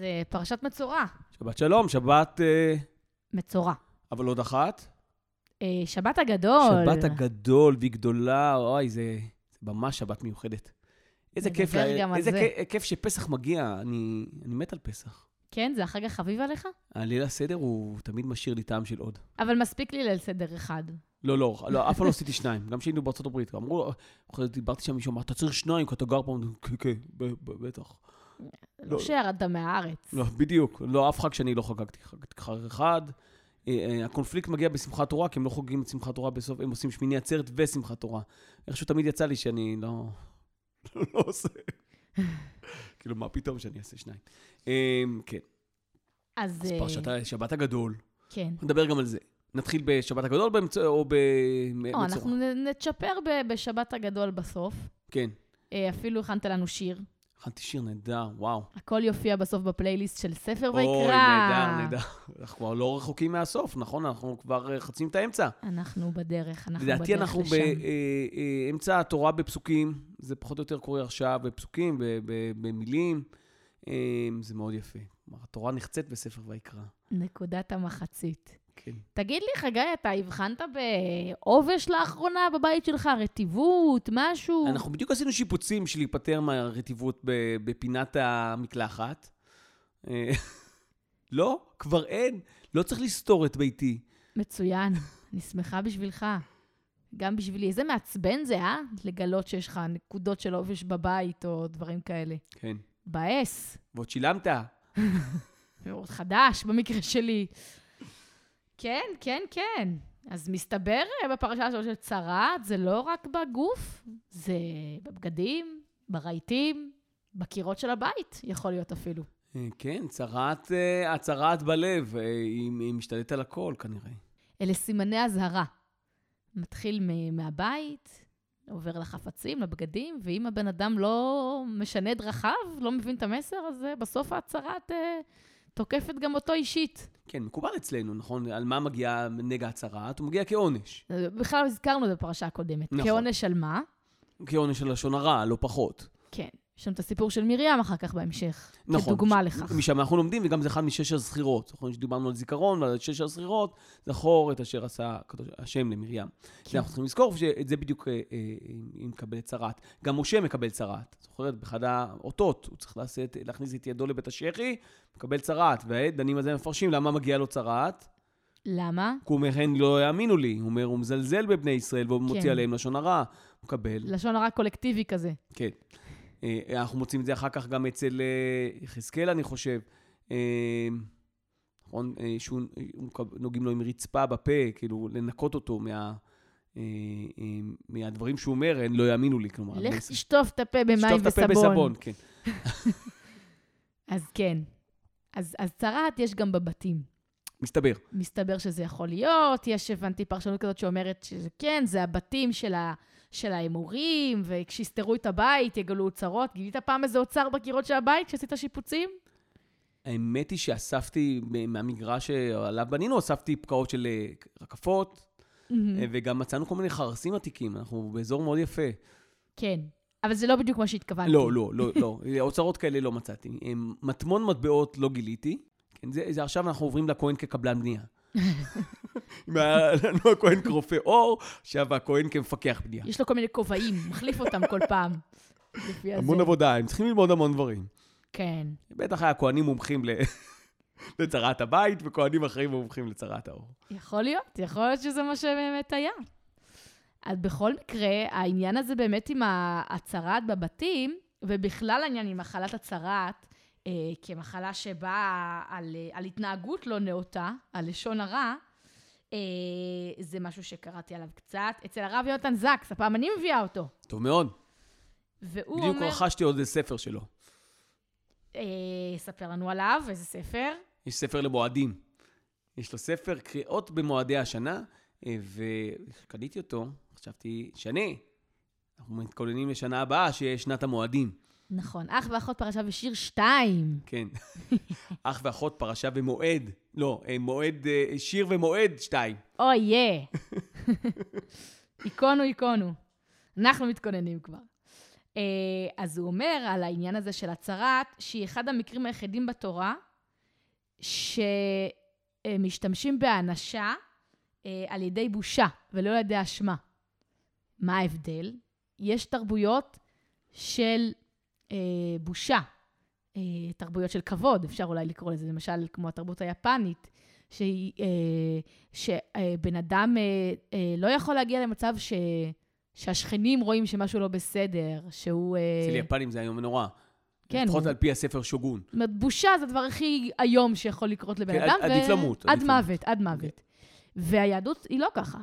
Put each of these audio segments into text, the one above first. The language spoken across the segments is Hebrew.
אז אה, פרשת מצורע. שבת שלום, שבת... אה, מצורע. אבל עוד אחת. אה, שבת הגדול. שבת הגדול והיא גדולה, אוי, זה, זה ממש שבת מיוחדת. איזה כיף, על איזה זה. כיף, שפסח מגיע, אני, אני מת על פסח. כן, זה החג החביב עליך? הליל הסדר הוא תמיד משאיר לי טעם של עוד. אבל מספיק לי ליל סדר אחד. לא, לא, לא, אף פעם לא עשיתי שניים. גם כשהיינו בארצות הברית, אמרו, זה דיברתי שם מישהו, אתה צריך שניים, כי אתה גר פה, כן, כן, בטח. לא שירדת מהארץ. לא, בדיוק. לא, אף חג שאני לא חגגתי. חג אחד. אה, אה, הקונפליקט מגיע בשמחת תורה, כי הם לא חוגגים את שמחת תורה בסוף, הם עושים שמיני עצרת ושמחת תורה. איכשהו תמיד יצא לי שאני לא... לא עושה. כאילו, מה פתאום שאני אעשה שניים? אה, כן, אז... אז פרשת שבת הגדול. כן. נדבר גם על זה. נתחיל בשבת הגדול באמצע- או לא, במצורע? אנחנו נצ'פר ב- בשבת הגדול בסוף. כן. אפילו הכנת לנו שיר. הכנתי שיר נהדר, וואו. הכל יופיע בסוף בפלייליסט של ספר ויקרא. אוי, נהדר, נהדר. אנחנו כבר לא רחוקים מהסוף, נכון? אנחנו כבר אה, חצים את האמצע. אנחנו בדרך, אנחנו לדעתי בדרך אנחנו לשם. באמצע התורה בפסוקים, זה פחות או יותר קורה עכשיו בפסוקים, במילים. אה, זה מאוד יפה. התורה נחצית בספר ויקרא. נקודת המחצית. כן. תגיד לי, חגי, אתה הבחנת בעובש לאחרונה בבית שלך? רטיבות, משהו? אנחנו בדיוק עשינו שיפוצים של להיפטר מהרטיבות בפינת המקלחת. אה, לא, כבר אין. לא צריך לסתור את ביתי. מצוין, אני שמחה בשבילך. גם בשבילי. איזה מעצבן זה, אה? לגלות שיש לך נקודות של עובש בבית או דברים כאלה. כן. מבאס. ועוד שילמת. מאוד חדש, במקרה שלי. כן, כן, כן. אז מסתבר אה, בפרשה הזאת של צרעת, זה לא רק בגוף, זה בבגדים, ברהיטים, בקירות של הבית, יכול להיות אפילו. אה, כן, צרעת, אה, הצרעת בלב, היא היא משתלטת על הכל כנראה. אלה סימני אזהרה. מתחיל מהבית, עובר לחפצים, לבגדים, ואם הבן אדם לא משנה דרכיו, לא מבין את המסר, אז בסוף הצהרת אה, תוקפת גם אותו אישית. כן, מקובל אצלנו, נכון? על מה מגיע נגע הצרעת? הוא מגיע כעונש. אה, בכלל הזכרנו את זה בפרשה הקודמת. נכון. כעונש על מה? כעונש של לשון הרע, לא פחות. כן. יש שם את הסיפור של מרים אחר כך בהמשך. נכון. כדוגמה ש- לכך. משם אנחנו לומדים, וגם זה אחד משש הזכירות. נכון, שדיברנו על זיכרון ועל שש הזכירות, זכור את אשר עשה השם למרים. כן. אנחנו צריכים לזכור שאת זה בדיוק אה, אה, היא מקבלת צרעת. גם משה מקבל צרעת. זוכרת? באחד האותות, הוא צריך לעשות, להכניס את ידו לבית השחי, מקבל צרעת. ודנים על זה מפרשים, למה מגיע לו צרעת? למה? כי הוא אומר, הן לא יאמינו לי. הוא אומר, הוא מזלזל בבני ישראל, והוא כן. מוציא עליהם לשון הרע. הוא מקבל, לשון הרע קולקטיבי כזה. כן. אה, אנחנו מוצאים את זה אחר כך גם אצל אה, יחזקאל, אני חושב. אה, נכון? שהוא, נוגעים לו עם רצפה בפה, כאילו, לנקות אותו מה... מהדברים שהוא אומר, הן לא יאמינו לי, כלומר. בני לך תשטוף את הפה במים לשטוף את הפה וסבון. בסבון, כן. אז כן. אז, אז צרעת יש גם בבתים. מסתבר. מסתבר שזה יכול להיות, יש, הבנתי, פרשנות כזאת שאומרת שזה כן, זה הבתים של, ה, של האמורים, וכשיסתרו את הבית יגלו אוצרות. גילית פעם איזה אוצר בקירות של הבית כשעשית שיפוצים? האמת היא שאספתי מהמגרש שעליו בנינו, אספתי פקעות של אה, רקפות, אה, וגם מצאנו כל מיני חרסים עתיקים, אנחנו באזור מאוד יפה. כן, אבל זה לא בדיוק מה שהתכוונתי. לא, לא, לא, לא. אוצרות כאלה לא מצאתי. מטמון מטבעות לא גיליתי. כן, זה, זה עכשיו אנחנו עוברים לכהן כקבלן בנייה. לנו הכהן כרופא אור, עכשיו הכהן כמפקח בנייה. יש לו כל מיני כובעים, מחליף אותם כל פעם. המון עבודה, הם צריכים ללמוד המון דברים. כן. בטח היה כהנים מומחים. לצרת הבית, וכהנים אחרים מומחים לצרת האור. יכול להיות, יכול להיות שזה מה שבאמת היה. אז בכל מקרה, העניין הזה באמת עם הצרעת בבתים, ובכלל העניין עם מחלת הצרעת, אה, כמחלה שבאה על, אה, על התנהגות לא נאותה, על לשון הרע, אה, זה משהו שקראתי עליו קצת. אצל הרב יונתן זקס, הפעם אני מביאה אותו. טוב מאוד. והוא בדיוק אומר... רכשתי עוד ספר שלו. אה, ספר לנו עליו, איזה ספר. יש ספר למועדים. יש לו ספר קריאות במועדי השנה, אה, וקניתי אותו, חשבתי, שני, אנחנו מתכוננים לשנה הבאה, שיהיה שנת המועדים. נכון, אח ואחות פרשה ושיר 2. כן. אח ואחות, פרשה ומועד. לא, אה, מועד, אה, שיר ומועד, שתיים. אוי, יא. היכונו, היכונו. אנחנו מתכוננים כבר. אה, אז הוא אומר על העניין הזה של הצהרת, שהיא אחד המקרים היחידים בתורה שמשתמשים בהענשה אה, על ידי בושה ולא על ידי אשמה. מה ההבדל? יש תרבויות של אה, בושה, אה, תרבויות של כבוד, אפשר אולי לקרוא לזה, למשל כמו התרבות היפנית, שהיא, אה, שבן אדם אה, אה, לא יכול להגיע למצב ש, שהשכנים רואים שמשהו לא בסדר, שהוא... אה, אצל יפנים זה היום נורא. כן, לפחות על פי הספר שוגון. זאת אומרת, בושה זה הדבר הכי איום שיכול לקרות לבן כן, אדם. עד- עדיף למות, עד. מוות, עד מוות. והיהדות היא לא ככה.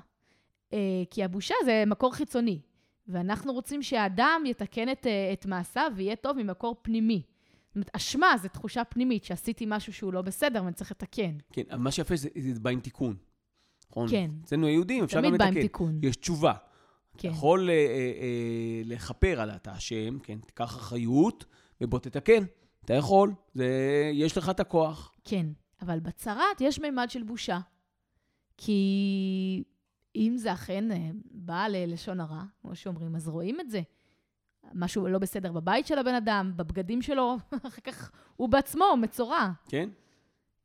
אה, כי הבושה זה מקור חיצוני. ואנחנו רוצים שהאדם יתקן את, אה, את מעשיו ויהיה טוב ממקור פנימי. זאת אומרת, אשמה זה תחושה פנימית, שעשיתי משהו שהוא לא בסדר ואני צריך לתקן. כן, מה שיפה זה זה בא עם תיקון. נכון? כן. אצלנו היהודים אפשר גם תמיד בא עם לתקן. תיקון. יש תשובה. כן. אתה יכול אה, אה, אה, לכפר על אתה אשם, כן, תיקח אחריות, ובוא תתקן. אתה יכול, זה, יש לך את הכוח. כן, אבל בצרת יש מימד של בושה. כי אם זה אכן אה, בא ללשון הרע, כמו שאומרים, אז רואים את זה. משהו לא בסדר בבית של הבן אדם, בבגדים שלו, אחר כך הוא בעצמו מצורע. כן?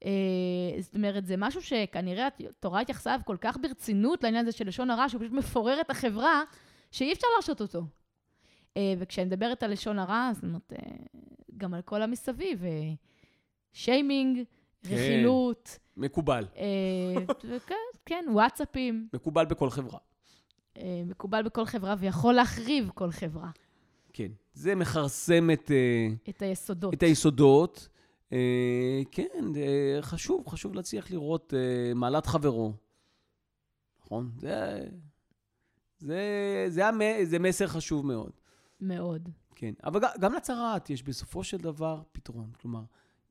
אה, זאת אומרת, זה משהו שכנראה התורה התייחסה אליו כל כך ברצינות לעניין הזה של לשון הרע, שהוא פשוט מפורר את החברה, שאי אפשר להרשות אותו. אה, וכשאני מדברת על לשון הרע, זאת אומרת, אה, גם על כל המסביב, שיימינג, כן. רכילות, מקובל. אה, כן, וואטסאפים, מקובל בכל חברה. אה, מקובל בכל חברה ויכול להחריב כל חברה, כן. זה מכרסם את, אה, את היסודות. את היסודות. כן, חשוב, חשוב להצליח לראות מעלת חברו. נכון? זה, זה, זה, המ- זה מסר חשוב מאוד. מאוד. כן, אבל גם, גם לצרעת יש בסופו של דבר פתרון. כלומר,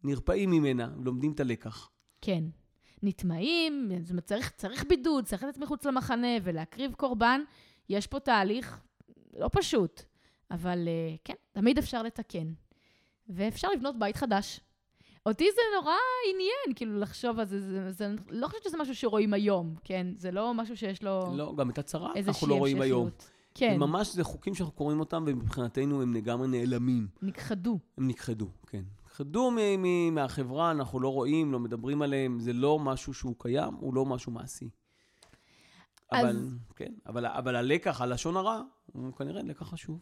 נרפאים ממנה, לומדים את הלקח. כן. נטמעים, זאת אומרת, צריך, צריך בידוד, צריך לצאת מחוץ למחנה ולהקריב קורבן. יש פה תהליך לא פשוט, אבל אה, כן, תמיד אפשר לתקן. ואפשר לבנות בית חדש. אותי זה נורא עניין, כאילו, לחשוב על זה, זה, זה, לא חושבת שזה משהו שרואים היום, כן? זה לא משהו שיש לו לא, גם את איזושהי אנחנו לא רואים היום. כן, ממש, זה חוקים שאנחנו קוראים אותם, ומבחינתנו הם לגמרי נעלמים. נכחדו. הם נכחדו, כן. מ- מהחברה, אנחנו לא רואים, לא מדברים עליהם, זה לא משהו שהוא קיים, הוא לא משהו מעשי. אז- אבל, כן, אבל, אבל הלקח, הלשון הרע, הוא כנראה לקח חשוב.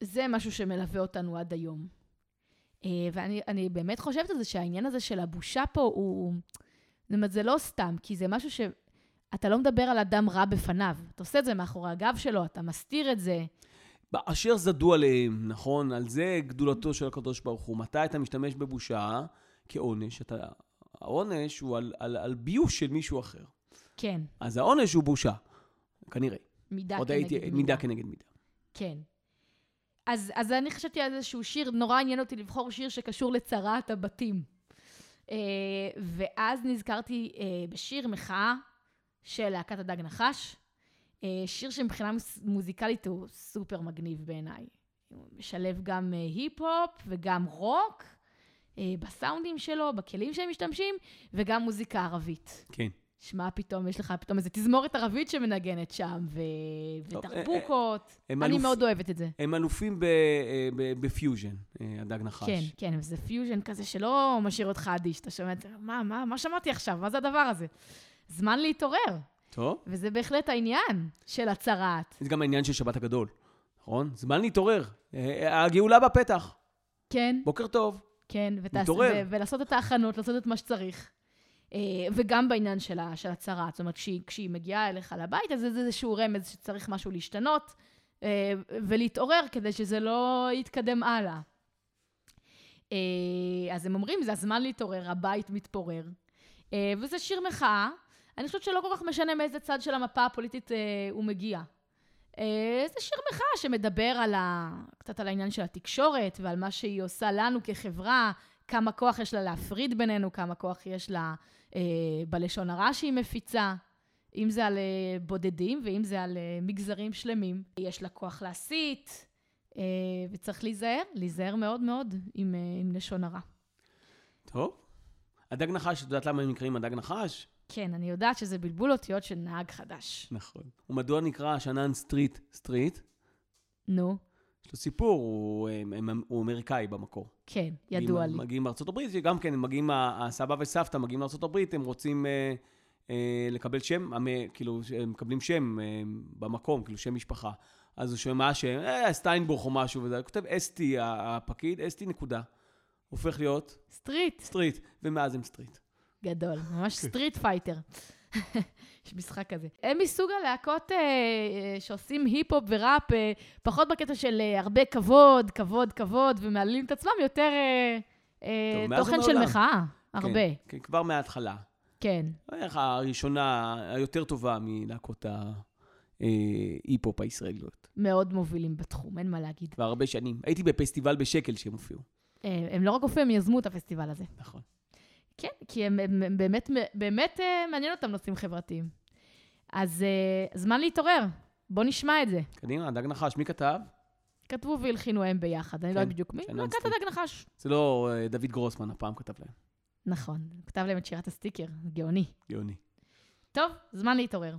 זה משהו שמלווה אותנו עד היום. אה, ואני אני באמת חושבת על זה שהעניין הזה של הבושה פה הוא... זאת אומרת, זה לא סתם, כי זה משהו שאתה לא מדבר על אדם רע בפניו. אתה עושה את זה מאחורי הגב שלו, אתה מסתיר את זה. אשר זדו עליהם, נכון? על זה גדולתו של הקדוש ברוך הוא. מתי אתה משתמש בבושה כעונש? אתה, העונש הוא על, על, על ביוש של מישהו אחר. כן, אז העונש הוא בושה, כנראה. מידה כנגד הייתי, מידה. מידה כנגד מידה. כן. אז, אז אני חשבתי על איזשהו שיר, נורא עניין אותי לבחור שיר שקשור לצרת הבתים. אה, ואז נזכרתי אה, בשיר מחאה של להקת הדג נחש, שיר שמבחינה מוזיקלית הוא סופר מגניב בעיניי. הוא משלב גם אה, היפ-הופ וגם רוק אה, בסאונדים שלו, בכלים שהם משתמשים, וגם מוזיקה ערבית. כן. שמע, פתאום יש לך פתאום איזו תזמורת ערבית שמנגנת שם, ו... טוב, אה, אני אלוף- מאוד אוהבת את זה. הם אלופים ב- אה, ב- בפיוז'ן, אה, הדג נחש. כן, כן, וזה פיוז'ן כזה שלא משאיר אותך אדיש. אתה שומע את זה, מה, מה, מה שמעתי עכשיו? מה זה הדבר הזה? זמן להתעורר, טוב. וזה בהחלט העניין של הצרעת. זה גם העניין של שבת הגדול, נכון? זמן להתעורר. אה, הגאולה בפתח. כן, בוקר טוב. כן, ותעש. ו- ולעשות את ההכנות, לעשות את מה שצריך. אה, וגם בעניין של, ה- של הצרעת, זאת אומרת, כשהיא, כשהיא מגיעה אליך לבית, אז זה איזשהו רמז שצריך משהו להשתנות אה, ולהתעורר כדי שזה לא יתקדם הלאה. אה, אז הם אומרים, זה הזמן להתעורר, הבית מתפורר. אה, וזה שיר מחאה. אני חושבת שלא כל כך משנה מאיזה צד של המפה הפוליטית אה, הוא מגיע. אה, זה שיר מחאה שמדבר על ה... קצת על העניין של התקשורת ועל מה שהיא עושה לנו כחברה, כמה כוח יש לה להפריד בינינו, כמה כוח יש לה אה, בלשון הרע שהיא מפיצה, אם זה על אה, בודדים ואם זה על אה, מגזרים שלמים. יש לה כוח להסית, אה, וצריך להיזהר, להיזהר מאוד מאוד עם, עם לשון הרע. טוב. הדג נחש, את יודעת למה הם נקראים הדג נחש? כן, אני יודעת שזה בלבול אותיות של נהג חדש. נכון. ומדוע נקרא השאנן סטריט סטריט? נו, יש לו סיפור, הוא, הם, הוא אמריקאי במקור. כן, ידוע לי. מגיעים, מארצות הברית, שגם כן, הם מגיעים, הסבא וסבתא מגיעים מארצות הברית, הם רוצים אה, אה, לקבל שם, המ, כאילו, הם מקבלים שם אה, במקום, כאילו שם משפחה. אז הוא שומע שם, אה, סטיינבוך או משהו, וזה, הוא כותב ST, הפקיד, ST נקודה. הופך להיות סטריט, סטריט, ומאז הם סטריט. גדול, ממש Street Fighter. יש משחק כזה. הם מסוג הלהקות אה, אה, שעושים היפ-הופ וראפ, אה, פחות בקטע של אה, הרבה כבוד, כבוד, כבוד, ומעלים את עצמם, יותר אה, אה, טוב, תוכן של. מחאה, הרבה. כן, כן, כבר מההתחלה. כן. איך הראשונה, היותר טובה מלהקות ההיפ-הופ הישראליות. מאוד מובילים בתחום, אין מה להגיד. כבר הרבה שנים. הייתי בפסטיבל בשקל שהם הופיעו. אה, הם לא רק הופיעו, הם יזמו את הפסטיבל הזה. נכון. כן, כי הם, הם, הם באמת, באמת אה, מעניין אותם נושאים חברתיים. אז אה, זמן להתעורר, בוא נשמע את זה. קדימה, דג נחש, מי כתב? כתבו והלחינו הם ביחד, אני לא כן, יודעת בדיוק מי. שננסקי. להקת הדג נחש. זה לא אה, דוד גרוסמן, הפעם כתב להם. נכון, הוא כתב להם את שירת הסטיקר, גאוני. גאוני. טוב, זמן להתעורר.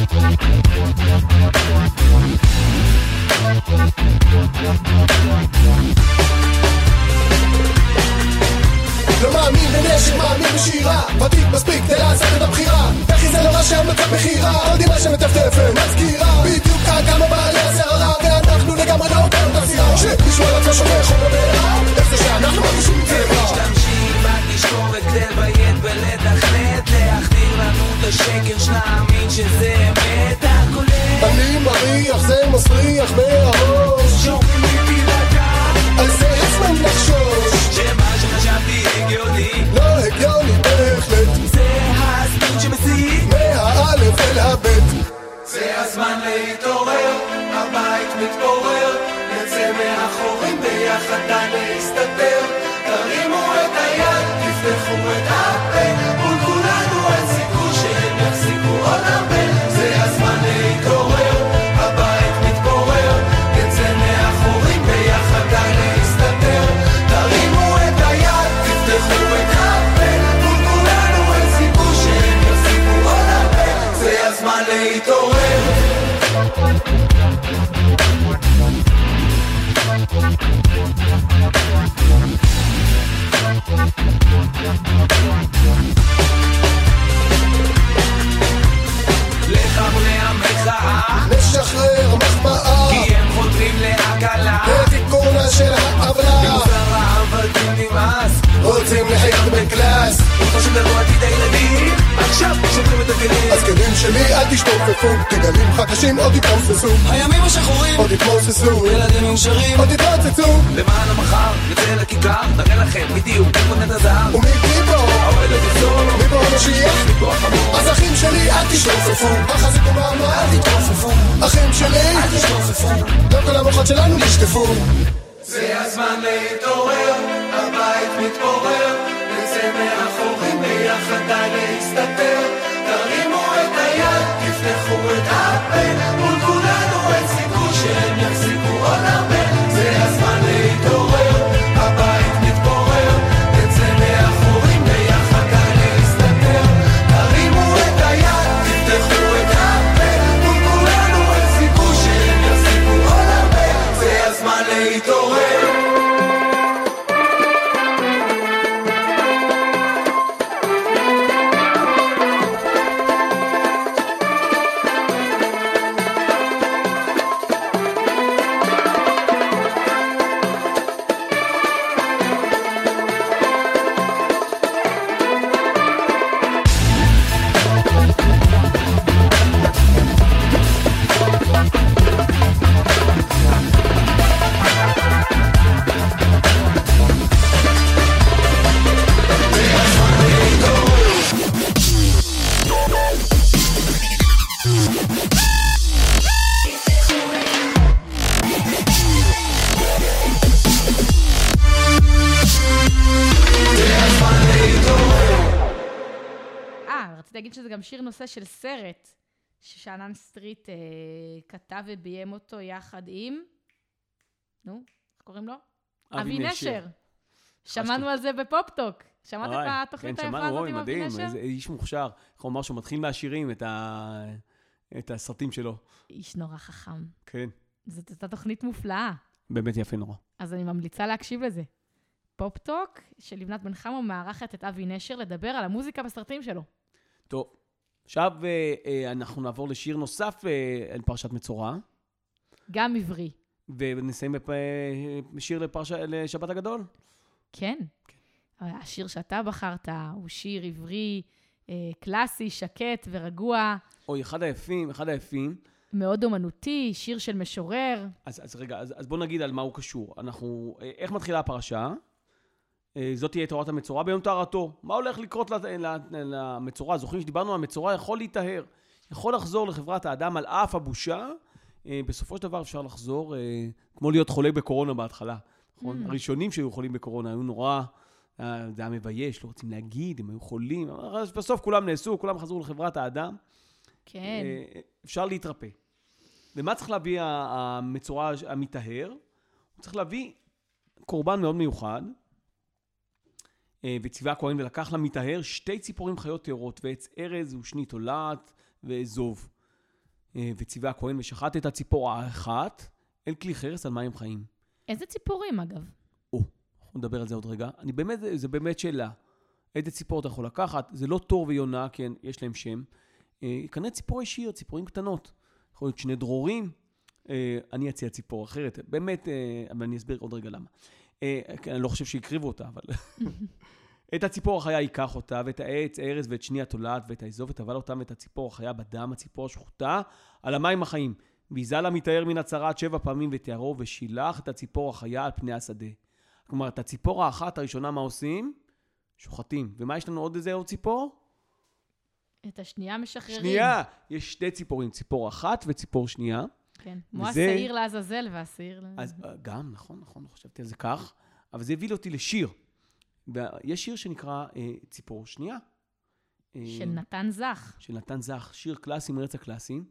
לא מאמין בנשק, מאמין בשירה. ותיק מספיק כדי לעשות את הבחירה. אחי זה לא רע שהמצב מכירה. יודעים מה שמטפטפת מזכירה. בדיוק כמה בעלי הסערה ואנחנו לגמרי לא אותם תסירה שמישהו על עצמו שופך חומר בעירה איך זה שאנחנו מרגישים רע משתמשים בתשקורת כדי לביית ולתכנת להחדיר לנו את השקר שנאמין שזה מסריח מהראש. שומעים על זה הזמן לחשוש? שמה שחשבתי הגיוני. לא הגיוני בהחלט. זה הספין שמסית מהאלף אל הבית. זה הזמן להתעורר, הבית מתפורר. נצא מהחורים ביחד די להסתתר תרימו את היד, תפתחו את הפה. מול כולנו אין סיכוי שהם יחזיקו עוד הרבה נשטפו זה הזמן להתעורר, הבית מתפורר, נצא מהחורים ביחד די להסתתר, להגיד שזה גם שיר נושא של סרט, ששאנן סטריט אה, כתב וביים אותו יחד עם... נו, איך קוראים לו? אבי נשר. שמענו על זה בפופטוק. שמעת את התוכנית כן, היפה שמענו, הזאת אוי, עם אבי מדהים, נשר? איזה איש מוכשר. איך הוא אמר שהוא מתחיל מהשירים את, ה... את הסרטים שלו. איש נורא חכם. כן, זאת הייתה תוכנית מופלאה. באמת יפה נורא. אז אני ממליצה להקשיב לזה. פופטוק של לבנת בן חמו מארחת את אבי נשר לדבר על המוזיקה בסרטים שלו. טוב, עכשיו אה, אה, אנחנו נעבור לשיר נוסף אה, על פרשת מצורע, גם עברי. ונסיים אה, בשיר לפרש... לשבת הגדול. כן. השיר שאתה בחרת הוא שיר עברי אה, קלאסי, שקט ורגוע, אוי, אחד היפים, אחד היפים. מאוד אומנותי, שיר של משורר. אז, אז רגע, אז, אז בוא נגיד על מה הוא קשור. אנחנו, אה, איך מתחילה הפרשה? אה, זאת תהיה תורת המצורע ביום טהרתו. מה הולך לקרות למצורע? זוכרים שדיברנו, המצורע יכול להיטהר. יכול לחזור לחברת האדם על אף הבושה. אה, בסופו של דבר אפשר לחזור, אה, כמו להיות חולה בקורונה בהתחלה. נכון? Mm. הראשונים שהיו חולים בקורונה היו נורא, זה היה מבייש, לא רוצים להגיד, הם היו חולים. בסוף כולם נעשו, כולם חזרו לחברת האדם. כן. אפשר להתרפא. ומה צריך להביא המצורע המטהר? הוא צריך להביא קורבן מאוד מיוחד, וציווה הכהן ולקח למטהר שתי ציפורים חיות טהורות, ועץ ארז ושני תולעת ואזוב. אה, וציווה הכהן ושחט את הציפור האחת אל כלי חרס על מים חיים. איזה ציפורים, אגב? או, אנחנו נדבר על זה עוד רגע. אני באמת, זה באמת שאלה. איזה ציפור אתה יכול לקחת? זה לא תור ויונה, כן, יש להם שם. אה, כנראה ציפורי שיר, ציפורים קטנות. יכול להיות שני דרורים. אה, אני אציע ציפור אחרת. באמת, אה, אבל אני אסביר עוד רגע למה. אה, כן, אני לא חושב שהקריבו אותה, אבל... את הציפור החיה ייקח אותה, ואת העץ, הארז ואת שני התולעת, ואת האזוב, וטבל אותם, ואת הציפור החיה בדם, הציפור השחוטה, על המים החיים. ויזל המטהר מן הצרת שבע פעמים ותיארו, ושילח את הציפור החיה על פני השדה. כלומר, את הציפור האחת הראשונה, מה עושים? שוחטים. ומה יש לנו עוד איזה עוד ציפור? את השנייה משחררים. שנייה! יש שתי ציפורים, ציפור אחת וציפור שנייה. כן. כמו וזה- השעיר לעזאזל והשעיר. אז אה, גם, נכון, נכון, לא חשבתי על זה כך, אבל זה הביא אותי לשיר. ויש שיר שנקרא אה, ציפור שנייה. אה, של נתן זך. של נתן זך, שיר קלאסי מארץ הקלאסים.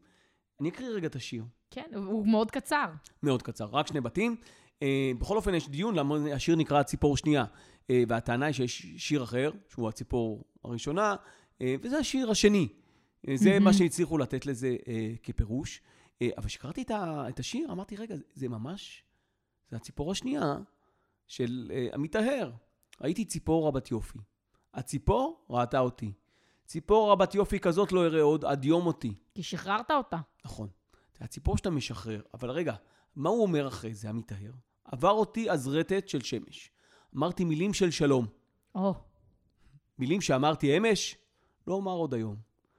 אני אקריא רגע את השיר. כן, הוא- מאוד קצר. מאוד קצר, רק שני בתים. אה, בכל אופן, יש דיון למה השיר נקרא ציפור שנייה. אה, והטענה היא שיש שיר אחר, שהוא הציפור הראשונה, אה, וזה השיר השני. אה, זה. מה שהצליחו לתת לזה אה, כפירוש. אה, אבל כשקראתי את, את השיר, אמרתי, רגע, זה- ממש, זה הציפור השנייה של אה, המטהר. ראיתי ציפור רבת יופי. הציפור ראתה אותי. ציפור רבת יופי כזאת לא אראה עוד עד יום אותי. כי שחררת אותה. נכון. זה הציפור שאתה משחרר. אבל רגע, מה הוא אומר אחרי זה, המטהר? עבר אותי עזרתת של שמש. אמרתי מילים של שלום. או, מילים שאמרתי אמש, לא אומר עוד היום.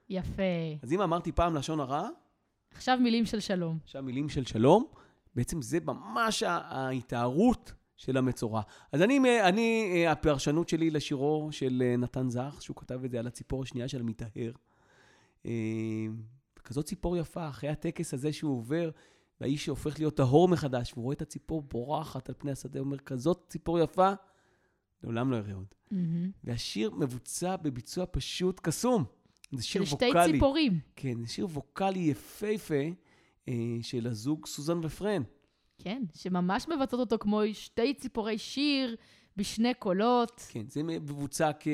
יפה. אז אם אמרתי פעם לשון הרע, עכשיו מילים של שלום. עכשיו מילים של שלום, בעצם זה ממש ההתארות של המצורע. אז אני, אני, אה, הפרשנות שלי לשירו של אה, נתן זך, שהוא כתב את זה על הציפור השנייה של המטהר. אה, כזאת ציפור יפה, אחרי הטקס הזה שהוא עובר, והאיש שהופך להיות טהור מחדש, והוא רואה את הציפור בורחת על פני השדה, אומר, כזאת ציפור יפה, לעולם לא אראה עוד. מהמם. והשיר מבוצע בביצוע פשוט קסום. זה שיר של שתי ווקאלי. ציפורים. כן, זה שיר ווקאלי יפהפה אה, של הזוג סוזן ופרן. כן, שממש מבצעות אותו כמו שתי ציפורי שיר בשני קולות. כן, זה מבוצע כ, אה,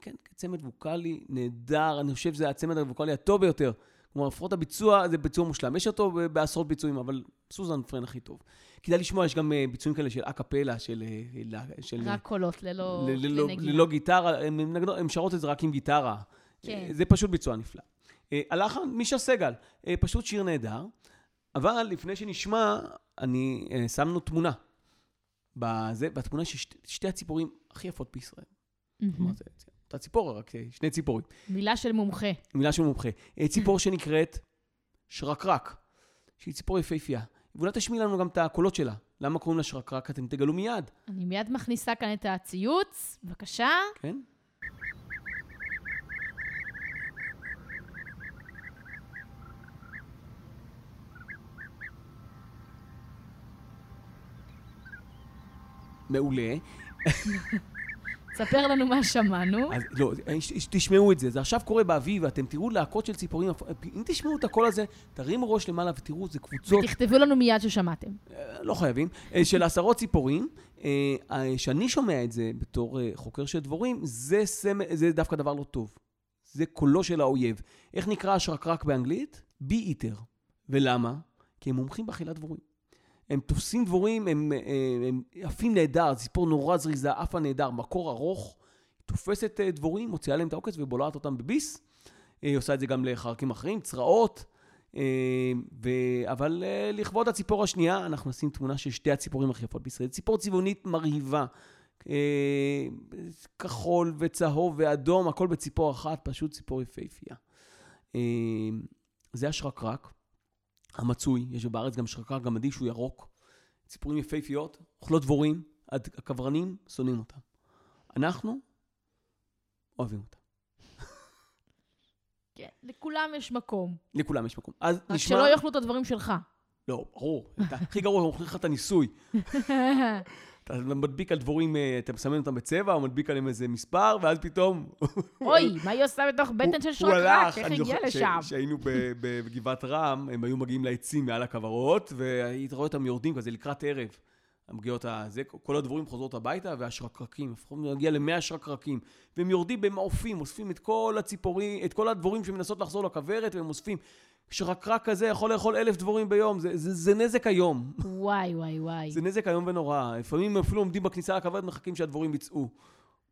כן, כצמד ווקאלי נהדר, אני חושב שזה הצמד הווקאלי הטוב ביותר. כלומר, לפחות הביצוע זה ביצוע מושלם. יש אותו בעשרות ביצועים, אבל סוזן פרן הכי טוב. כדאי לשמוע, יש גם אה, ביצועים כאלה של אקפלה, של... אה, ל- של רק קולות, ללא ללא. ללא גיטרה, מנגנות- הן שרות את זה רק עם גיטרה. כן. זה פשוט ביצוע נפלא. אה, הלחן, מישה סגל, אה, פשוט שיר נהדר, אבל לפני שנשמע, אני, אה, שמנו תמונה. בזה, בתמונה של שתי, שתי הציפורים הכי יפות בישראל. כלומר, זה אותה ציפור, רק שני ציפורים. מילה של מומחה. מילה של מומחה. ציפור שנקראת שרקרק, שהיא ציפור יפהפייה. ואולי תשמיעי לנו גם את הקולות שלה. למה קוראים לה שרקרק? אתם תגלו מיד, אני מיד מכניסה כאן את הציוץ. בבקשה. כן? מעולה. ספר לנו מה שמענו. אז לא, ש- תשמעו את זה, זה עכשיו קורה באביב, ואתם תראו להקות של ציפורים, אם תשמעו את הקול הזה, תרימו ראש למעלה ותראו, זה קבוצות, תכתבו לנו מיד ששמעתם. אה, לא חייבים, אה, של עשרות ציפורים. אה, אה, שאני שומע את זה בתור אה, חוקר של דבורים, זה, סמ... זה דווקא דבר לא טוב. זה קולו של האויב. איך נקרא השרקרק באנגלית? בי איטר. ולמה? כי הם מומחים באכילת דבורים. הם תופסים דבורים, הם, אה, הם עפים נהדר, ציפור נורא זריזה, עפה נהדר, מקור ארוך, תופסת אה, דבורים, מוציאה להם את העוקץ ובולעת אותם בביס. אה, היא עושה את זה גם לחרקים אחרים, צרעות. אה, ו... אבל אה, לכבוד הציפור השנייה, אנחנו נשים תמונה של שתי הציפורים הכי יפות בישראל. ציפור צבעונית מרהיבה. אה, כחול וצהוב ואדום, הכל בציפור אחת, פשוט ציפור יפהפייה. אה, זה השרקרק המצוי, יש בארץ גם שרקרק גמדי שהוא ירוק. ציפורים יפהפיות, אוכלות דבורים, הכוורנים שונאים אותם. אנחנו אוהבים אותם. כן, לכולם יש מקום. לכולם יש מקום. אז רק נשמע... שלא יאכלו את הדברים שלך. לא, ברור. הכי גרוע, הוא אוכל לך את הניסוי. אתה מדביק על דבורים, אה, אתה מסמן אותם בצבע, או מדביק עליהם איזה מספר, ואז פתאום... אוי, מה היא עושה בתוך בטן של שרקרק? איך אני הגיע זוכר ש- לשם? שהיינו ב- ב- בגבעת רם, הם היו מגיעים לעצים מעל הכוורות, והיית רואה אותם יורדים כזה לקראת ערב. מגיעות הזה, כל הדבורים חוזרות הביתה, והשרקרקים, לפחות להגיע למאה שרקרקים. והם יורדים במעופים, אוספים את כל הציפורים, את כל הדבורים שמנסות לחזור לכוורת, והם אוספים. שרקרק כזה יכול לאכול אלף דבורים ביום, זה, זה, זה נזק היום. וואי, וואי, וואי. זה נזק איום ונורא. לפעמים הם אפילו עומדים בכניסה לכוורת, מחכים שהדבורים יצאו.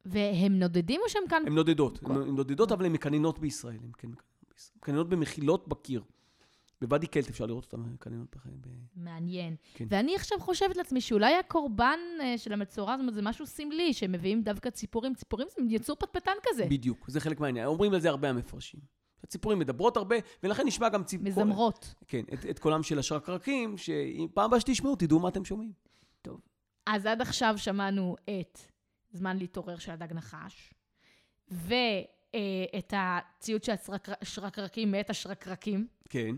והם נודדים או שהם כאן? הן נודדות, הן הן נודדות, אבל הן מקננות בישראל. הן כן מקננות בישראל. מקננות במחילות בקיר. בוואדי קלט אפשר לראות אותן מקננות בח- ב... מעניין. כן. ואני עכשיו חושבת לעצמי שאולי הקורבן אה, של המצורע, זאת אומרת, זה משהו סמלי, שמביאים דווקא ציפורים. ציפורים זה יצור פטפטן כזה. בדיוק, זה חלק מהעניין. אומרים על זה הרבה המפרשים. הציפורים מדברות הרבה, ולכן נשמע גם ציפור... מזמרות. כן, את, את קולם של השרקרקים, שפעם הבאה שתשמעו, תדעו מה אתם שומעים. אז עד עכשיו שמענו את זמן להתעורר של הדג נחש, ואת הציוד של השרקר- השרקרקים מאת השרקרקים, כן.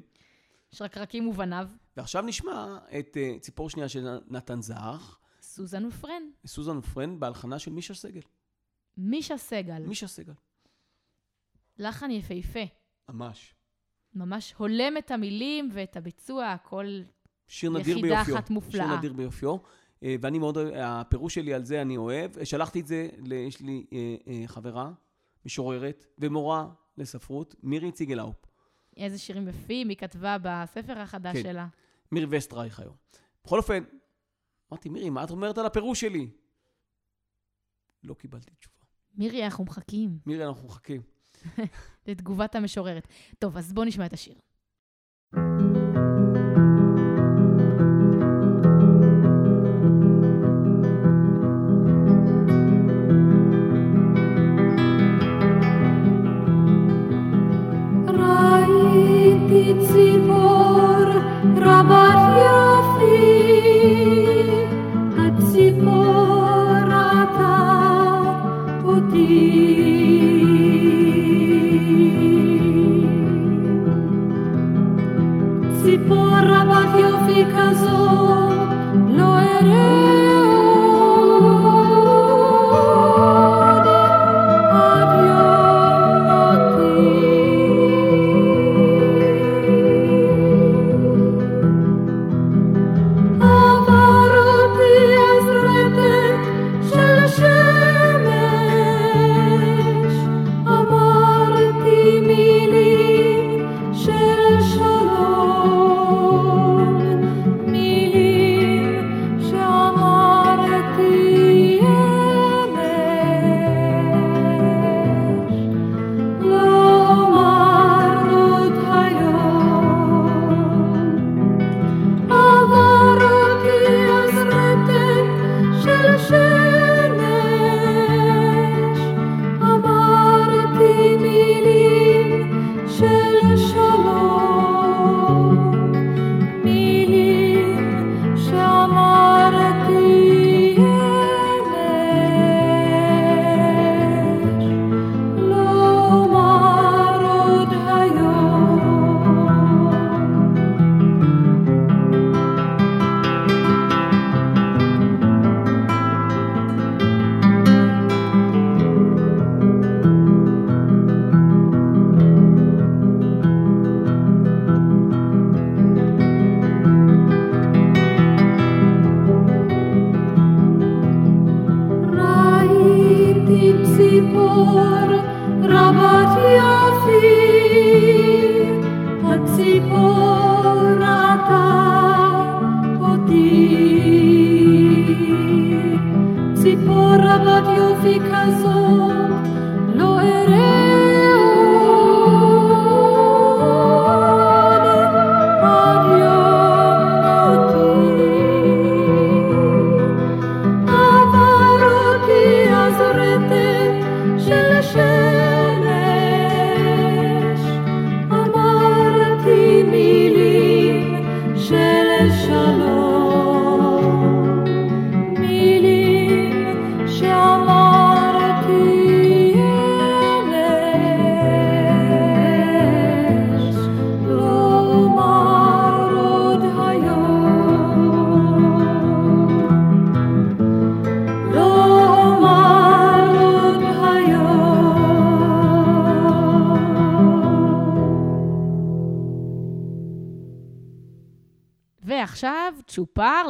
שרקרקים ובניו, ועכשיו נשמע את uh, ציפור שנייה של נתן זך, סוזן ופרן, סוזן ופרן, בהלחנה של מישה סגל. מישה סגל, מישה סגל. לחן יפהפה, ממש. ממש הולם את המילים ואת הביצוע, הכל שיר נדיר יחידה ביופיו. אחת מופלאה. שיר נדיר ביופיו. אה, ואני מאוד הפירוש שלי על זה אני אוהב. שלחתי את זה, יש לי אה, אה, חברה, משוררת ומורה לספרות, מירי ציגלאופ. איזה שירים יפים היא כתבה בספר החדש כן. שלה. מירי וסטרייך היום. בכל אופן, אמרתי, מירי, מה את אומרת על הפירוש שלי? לא קיבלתי תשובה. מירי, אנחנו מחכים מירי, אנחנו מחכים. לתגובת המשוררת. טוב, אז בואו נשמע את השיר. ראיתי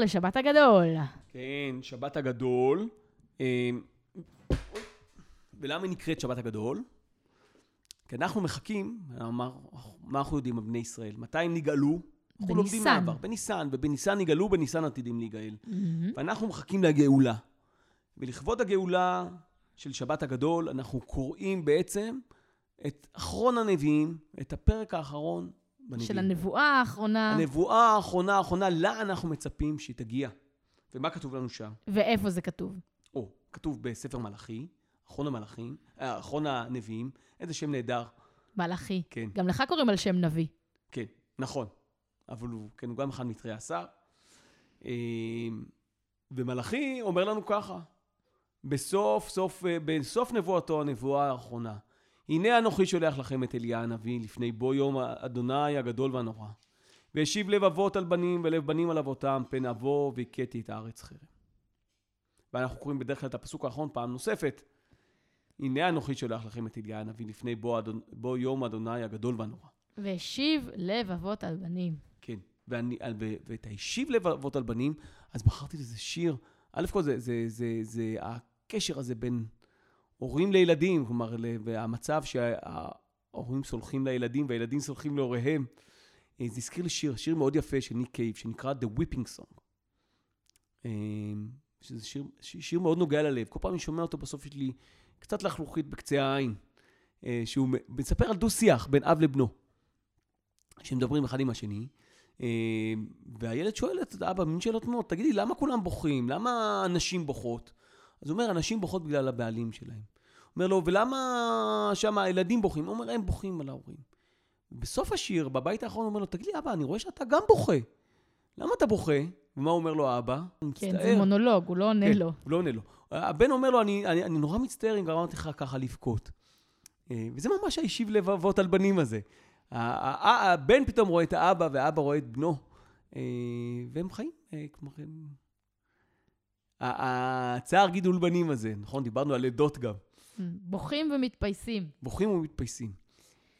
לשבת הגדול. כן, שבת הגדול. אה, ולמה היא נקראת שבת הגדול? כי אנחנו מחכים, מה, מה אנחנו יודעים על בני ישראל? מתי הם נגאלו? אנחנו לומדים בניסן. מהעבר. בניסן, ובניסן נגאלו, בניסן עתידים להיגאל. מהמם. ואנחנו מחכים לגאולה. ולכבוד הגאולה של שבת הגדול, אנחנו קוראים בעצם את אחרון הנביאים, את הפרק האחרון בנביאים. של הנבואה האחרונה, הנבואה האחרונה, האחרונה, לה אנחנו מצפים שהיא תגיע. ומה כתוב לנו שם? ואיפה זה כתוב? או, כתוב בספר מלאכי, אחרון המלאכים, אה, אחרון הנביאים, איזה שם נהדר. מלאכי. כן, גם לך קוראים על שם נביא. כן, נכון. אבל הוא, כן, הוא גם אחד מתרי עשר. אה, ומלאכי אומר לנו ככה, בסוף, סוף, אה, בסוף נבואתו, הנבואה האחרונה, הנה אנוכי שולח לכם את אליה הנביא לפני בוא יום אדוני הגדול והנורא. והשיב לב אבות על בנים ולב בנים על אבותם, פן אבוא והכיתי את הארץ חרם. ואנחנו קוראים בדרך כלל את הפסוק האחרון פעם נוספת. הנה אנוכי שולח לכם את אליה הנביא לפני בוא, אדון, בוא יום אדוני הגדול והנורא. והשיב לב אבות על בנים. כן, ואני, על- ו- ואת הישיב לב אבות על בנים, אז בחרתי לזה שיר. א' כל זה, זה, זה, זה הקשר הזה בין הורים לילדים, כלומר, והמצב שההורים סולחים לילדים והילדים סולחים להוריהם. אה, זה הזכיר לי שיר, שיר מאוד יפה של ניק קייב, שנקרא The Whipping Song. אה, שזה שיר, שיר מאוד נוגע ללב. כל פעם אני שומע אותו, בסוף יש לי קצת לחלוכית בקצה העין. אה, שהוא מספר על דו-שיח בין אב לבנו. שמדברים אחד עם השני, והילד שואל את האבא מין שאלות מאוד, תגידי, למה כולם בוכים? למה הנשים בוכות? אז הוא אומר, הנשים בוכות בגלל הבעלים שלהם. הוא אומר לו, ולמה שם הילדים בוכים? הוא אומר, הם בוכים על ההורים. בסוף השיר, בבית האחרון, הוא אומר לו, תגיד לי, אבא, אני רואה שאתה גם בוכה. למה אתה בוכה? ומה אומר לו האבא? הוא כן, מצטער. זה מונולוג, הוא לא עונה כן, לו. הוא לא עונה לו. הבן אומר לו, אני, אני, אני נורא מצטער אם גרמתי לך ככה לבכות. אה, וזה ממש הישיב לב אבות על בנים הזה. הבן פתאום רואה את האבא, והאבא רואה את בנו, אה, והם חיים. אה, כלומר, הם... הצער גידול בנים הזה, נכון? דיברנו על לידות גם. בוכים ומתפייסים. בוכים ומתפייסים.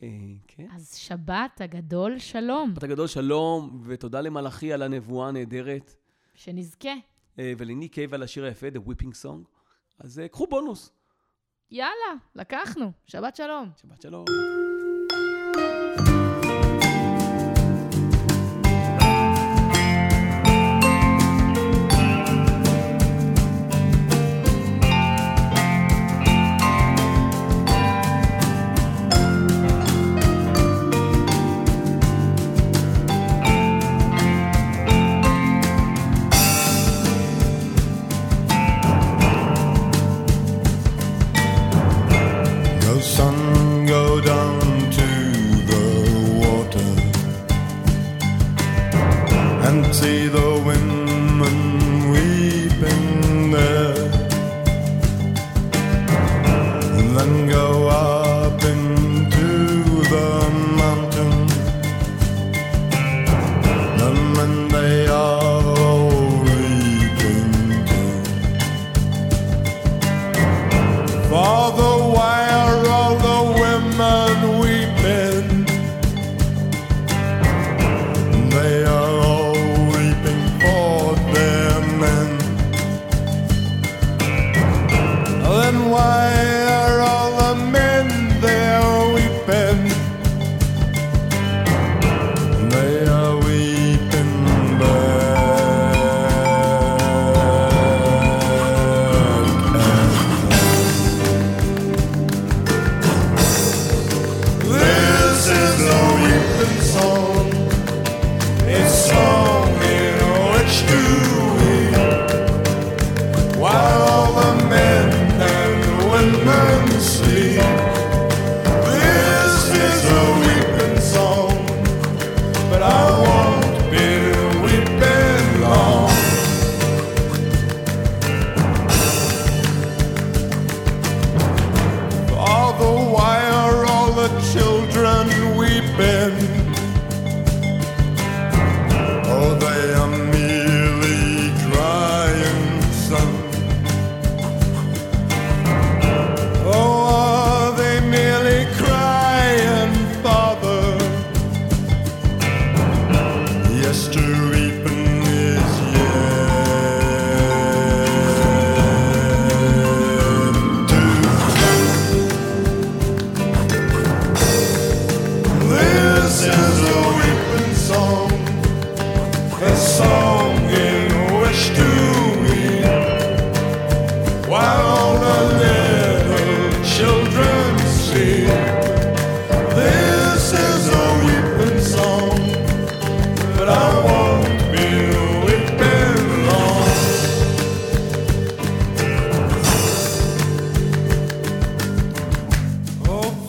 אה, כן. אז שבת הגדול שלום, שבת הגדול שלום, ותודה למלאכי על הנבואה הנהדרת, שנזכה. אה, ולניק קייב על השיר היפה, The Whipping Song. אז אה, קחו בונוס. יאללה, לקחנו. שבת שלום. שבת שלום.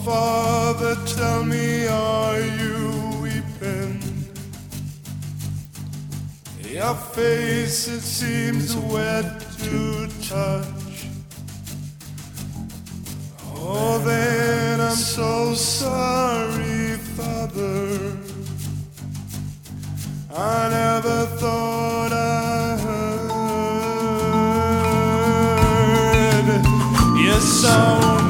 Father, tell me, are you weeping? Your face, it seems wet to touch. Oh, then I'm so sorry, Father. I never thought I heard you so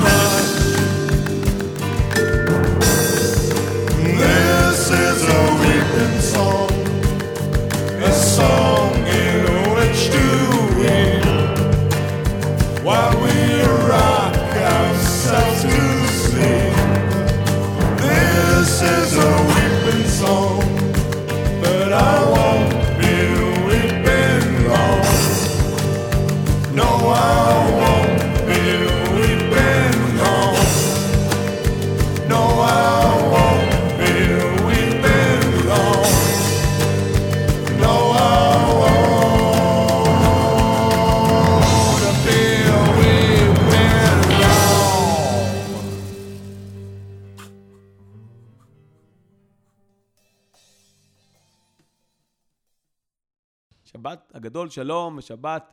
שבת הגדול שלום, ושבת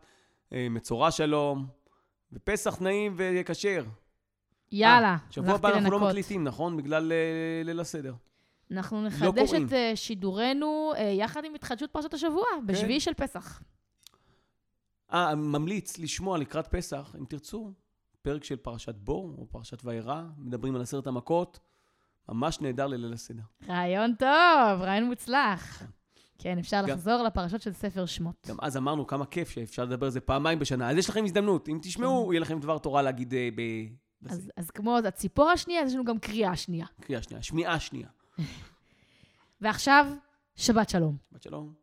אה, מצורע שלום, ופסח נעים וכשר. יאללה, אה, שבוע הבא הלכתי אנחנו לא לנקות. מקליטים, נכון? בגלל אה, ליל הסדר. אנחנו לא נחדש קוראים. את שידורנו יחד עם התחדשות פרשת השבוע, כן. בשביעי של פסח. אה, ממליץ לשמוע לקראת פסח, אם תרצו, פרק של פרשת בו, או פרשת וירא, מדברים על עשרת המכות, ממש נהדר לליל הסדר. רעיון טוב, רעיון מוצלח. כן, אפשר גם- לחזור לפרשות של ספר שמות. גם אז אמרנו כמה כיף שאפשר לדבר על זה פעמיים בשנה, אז יש לכם הזדמנות, אם תשמעו, יהיה לכם דבר תורה להגיד אה, ב... אז, אז כמו הציפור השנייה, אז יש לנו גם קריאה שנייה. קריאה שנייה, שמיעה שנייה. ועכשיו, שבת שלום. שבת שלום.